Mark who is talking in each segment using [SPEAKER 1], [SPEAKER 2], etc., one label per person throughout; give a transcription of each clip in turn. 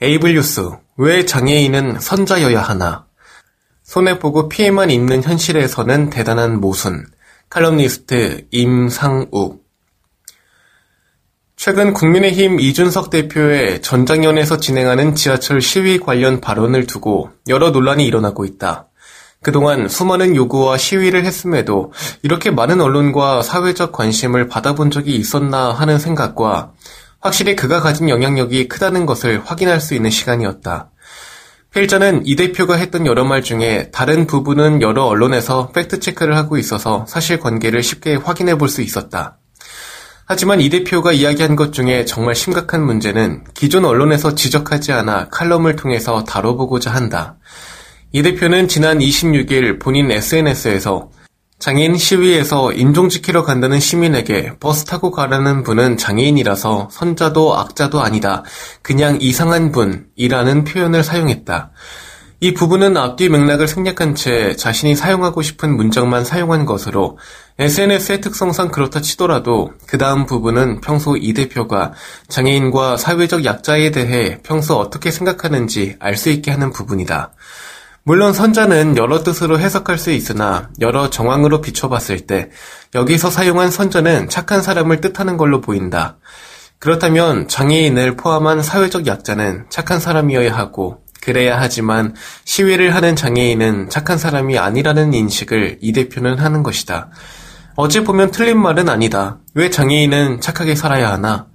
[SPEAKER 1] 에이블 뉴스. 왜 장애인은 선자여야 하나? 손해보고 피해만 있는 현실에서는 대단한 모순. 칼럼니스트 임상욱. 최근 국민의힘 이준석 대표의 전장현에서 진행하는 지하철 시위 관련 발언을 두고 여러 논란이 일어나고 있다. 그동안 수많은 요구와 시위를 했음에도 이렇게 많은 언론과 사회적 관심을 받아본 적이 있었나 하는 생각과 확실히 그가 가진 영향력이 크다는 것을 확인할 수 있는 시간이었다. 필자는 이 대표가 했던 여러 말 중에 다른 부분은 여러 언론에서 팩트체크를 하고 있어서 사실관계를 쉽게 확인해 볼 수 있었다. 하지만 이 대표가 이야기한 것 중에 정말 심각한 문제는 기존 언론에서 지적하지 않아 칼럼을 통해서 다뤄보고자 한다. 이 대표는 지난 26일 본인 SNS에서 장애인 시위에서 인종 지키러 간다는 시민에게 버스 타고 가라는 분은 장애인이라서 선자도 악자도 아니다. 그냥 이상한 분이라는 표현을 사용했다. 이 부분은 앞뒤 맥락을 생략한 채 자신이 사용하고 싶은 문장만 사용한 것으로 SNS의 특성상 그렇다 치더라도 그 다음 부분은 평소 이 대표가 장애인과 사회적 약자에 대해 평소 어떻게 생각하는지 알 수 있게 하는 부분이다. 물론 선자는 여러 뜻으로 해석할 수 있으나 여러 정황으로 비춰봤을 때 여기서 사용한 선자는 착한 사람을 뜻하는 걸로 보인다. 그렇다면 장애인을 포함한 사회적 약자는 착한 사람이어야 하고 그래야 하지만 시위를 하는 장애인은 착한 사람이 아니라는 인식을 이 대표는 하는 것이다. 어찌 보면 틀린 말은 아니다. 왜 장애인은 착하게 살아야 하나?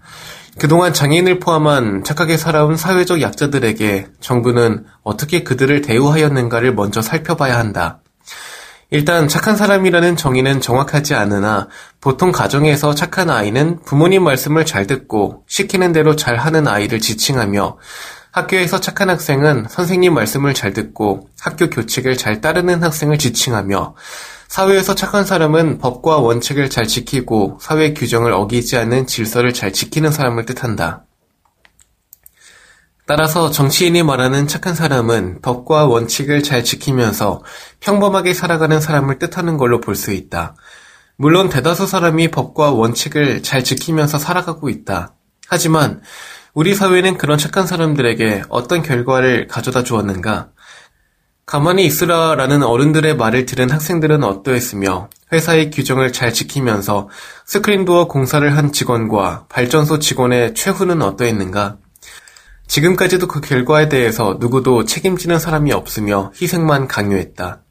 [SPEAKER 1] 그동안 장애인을 포함한 착하게 살아온 사회적 약자들에게 정부는 어떻게 그들을 대우하였는가를 먼저 살펴봐야 한다. 일단 착한 사람이라는 정의는 정확하지 않으나 보통 가정에서 착한 아이는 부모님 말씀을 잘 듣고 시키는 대로 잘 하는 아이를 지칭하며 학교에서 착한 학생은 선생님 말씀을 잘 듣고 학교 교칙을 잘 따르는 학생을 지칭하며 사회에서 착한 사람은 법과 원칙을 잘 지키고 사회 규정을 어기지 않는 질서를 잘 지키는 사람을 뜻한다. 따라서 정치인이 말하는 착한 사람은 법과 원칙을 잘 지키면서 평범하게 살아가는 사람을 뜻하는 걸로 볼 수 있다. 물론 대다수 사람이 법과 원칙을 잘 지키면서 살아가고 있다. 하지만 우리 사회는 그런 착한 사람들에게 어떤 결과를 가져다 주었는가? 가만히 있으라라는 어른들의 말을 들은 학생들은 어떠했으며 회사의 규정을 잘 지키면서 스크린도어 공사를 한 직원과 발전소 직원의 최후는 어떠했는가? 지금까지도 그 결과에 대해서 누구도 책임지는 사람이 없으며 희생만 강요했다.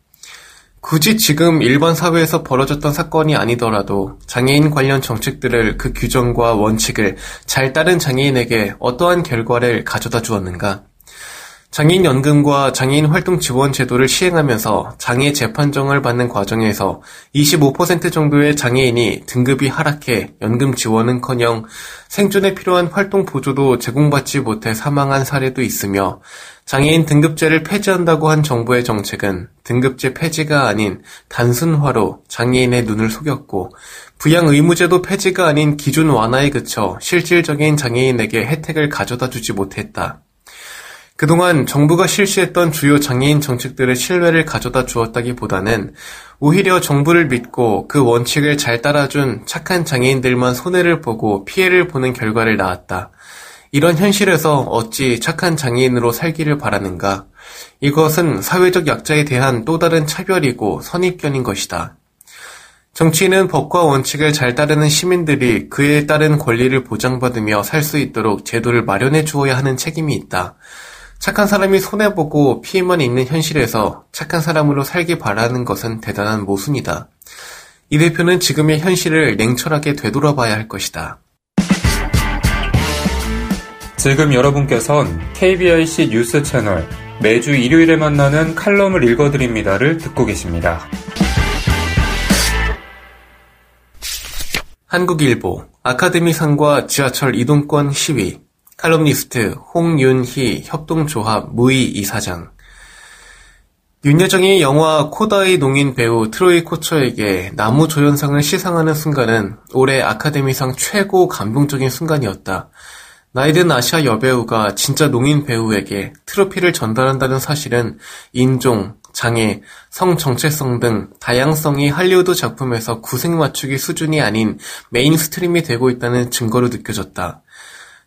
[SPEAKER 1] 굳이 지금 일반 사회에서 벌어졌던 사건이 아니더라도 장애인 관련 정책들을 그 규정과 원칙을 잘 따른 장애인에게 어떠한 결과를 가져다 주었는가? 장애인 연금과 장애인 활동 지원 제도를 시행하면서 장애 재판정을 받는 과정에서 25% 정도의 장애인이 등급이 하락해 연금 지원은커녕 생존에 필요한 활동 보조도 제공받지 못해 사망한 사례도 있으며 장애인 등급제를 폐지한다고 한 정부의 정책은 등급제 폐지가 아닌 단순화로 장애인의 눈을 속였고 부양 의무제도 폐지가 아닌 기준 완화에 그쳐 실질적인 장애인에게 혜택을 가져다 주지 못했다. 그동안 정부가 실시했던 주요 장애인 정책들의 신뢰를 가져다 주었다기보다는 오히려 정부를 믿고 그 원칙을 잘 따라준 착한 장애인들만 손해를 보고 피해를 보는 결과를 낳았다. 이런 현실에서 어찌 착한 장애인으로 살기를 바라는가? 이것은 사회적 약자에 대한 또 다른 차별이고 선입견인 것이다. 정치인은 법과 원칙을 잘 따르는 시민들이 그에 따른 권리를 보장받으며 살 수 있도록 제도를 마련해 주어야 하는 책임이 있다. 착한 사람이 손해보고 피해만 있는 현실에서 착한 사람으로 살기 바라는 것은 대단한 모순이다. 이 대표는 지금의 현실을 냉철하게 되돌아봐야 할 것이다.
[SPEAKER 2] 지금 여러분께선 KBIC 뉴스 채널 매주 일요일에 만나는 칼럼을 읽어드립니다를 듣고 계십니다.
[SPEAKER 1] 한국일보 아카데미상과 지하철 이동권 시위 칼럼니스트 홍윤희 협동조합 무의 이사장 윤여정이 영화 코다의 농인 배우 트로이 코처에게 나무 조연상을 시상하는 순간은 올해 아카데미상 최고 감동적인 순간이었다. 나이든 아시아 여배우가 진짜 농인 배우에게 트로피를 전달한다는 사실은 인종, 장애, 성 정체성 등 다양성이 할리우드 작품에서 구색 맞추기 수준이 아닌 mainstream이 되고 있다는 증거로 느껴졌다.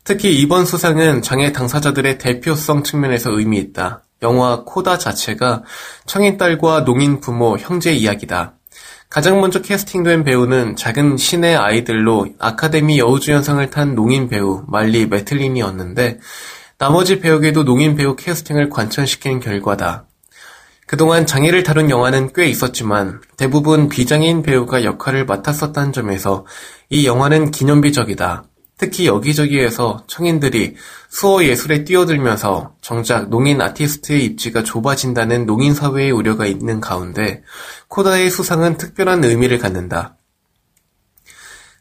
[SPEAKER 1] 특히 이번 수상은 장애 당사자들의 대표성 측면에서 의미 있다. 영화 코다 자체가 청인 딸과 농인 부모, 형제 이야기다. 가장 먼저 캐스팅된 배우는 작은 신의 아이들로 아카데미 여우주연상을 탄 농인 배우 말리 매틀린이었는데 나머지 배우에도 농인 배우 캐스팅을 관천시킨 결과다. 그동안 장애를 다룬 영화는 꽤 있었지만 대부분 비장애인 배우가 역할을 맡았었다는 점에서 이 영화는 기념비적이다. 특히 여기저기에서 청인들이 수어 예술에 뛰어들면서 정작 농인 아티스트의 입지가 좁아진다는 농인 사회의 우려가 있는 가운데 코다의 수상은 특별한 의미를 갖는다.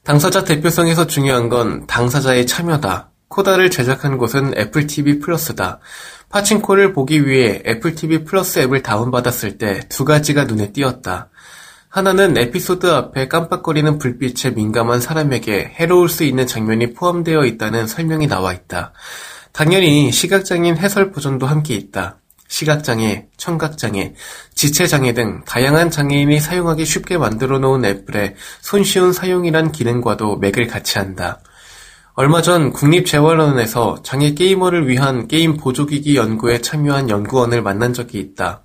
[SPEAKER 1] 당사자 대표성에서 중요한 건 당사자의 참여다. 코다를 제작한 곳은 애플 TV 플러스다. 파친코를 보기 위해 애플 TV 플러스 앱을 다운받았을 때 두 가지가 눈에 띄었다. 하나는 에피소드 앞에 깜빡거리는 불빛에 민감한 사람에게 해로울 수 있는 장면이 포함되어 있다는 설명이 나와 있다. 당연히 시각장애인 해설 버전도 함께 있다. 시각장애, 청각장애, 지체장애 등 다양한 장애인이 사용하기 쉽게 만들어 놓은 애플의 손쉬운 사용이란 기능과도 맥을 같이 한다. 얼마 전 국립재활원에서 장애 게이머를 위한 게임 보조기기 연구에 참여한 연구원을 만난 적이 있다.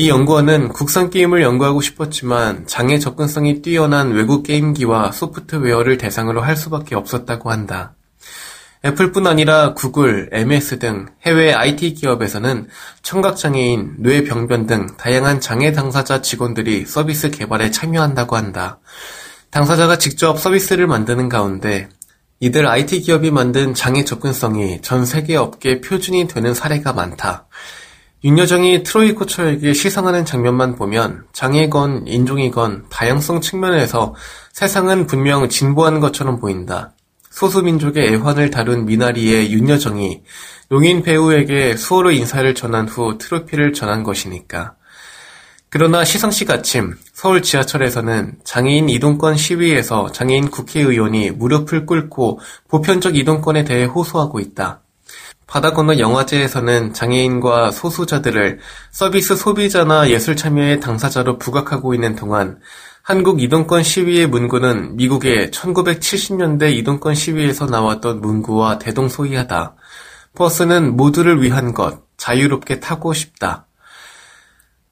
[SPEAKER 1] 이 연구원은 국산 게임을 연구하고 싶었지만 장애 접근성이 뛰어난 외국 게임기와 소프트웨어를 대상으로 할 수밖에 없었다고 한다. 애플뿐 아니라 구글, MS 등 해외 IT 기업에서는 청각장애인, 뇌병변 등 다양한 장애 당사자 직원들이 서비스 개발에 참여한다고 한다. 당사자가 직접 서비스를 만드는 가운데 이들 IT 기업이 만든 장애 접근성이 전 세계 업계 표준이 되는 사례가 많다. 윤여정이 트로이 코처에게 시상하는 장면만 보면 장애건, 인종이건 다양성 측면에서 세상은 분명 진보하는 것처럼 보인다. 소수민족의 애환을 다룬 미나리의 윤여정이 용인 배우에게 수어로 인사를 전한 후 트로피를 전한 것이니까. 그러나 시상식 아침 서울 지하철에서는 장애인 이동권 시위에서 장애인 국회의원이 무릎을 꿇고 보편적 이동권에 대해 호소하고 있다. 바다 건너 영화제에서는 장애인과 소수자들을 서비스 소비자나 예술 참여의 당사자로 부각하고 있는 동안 한국 이동권 시위의 문구는 미국의 1970년대 이동권 시위에서 나왔던 문구와 대동소이하다. 버스는 모두를 위한 것, 자유롭게 타고 싶다.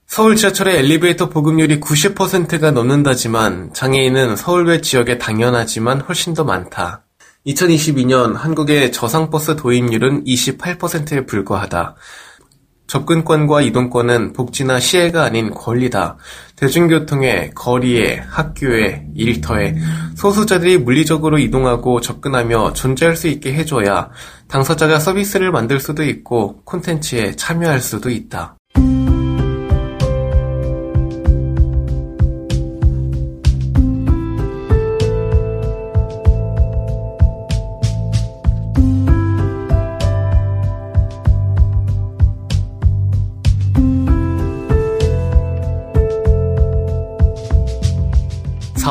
[SPEAKER 1] 서울 지하철의 엘리베이터 보급률이 90%가 넘는다지만 장애인은 서울 외 지역에 당연하지만 훨씬 더 많다. 2022년 한국의 저상버스 도입률은 28%에 불과하다. 접근권과 이동권은 복지나 시혜가 아닌 권리다. 대중교통에, 거리에, 학교에, 일터에 소수자들이 물리적으로 이동하고 접근하며 존재할 수 있게 해줘야 당사자가 서비스를 만들 수도 있고 콘텐츠에 참여할 수도 있다.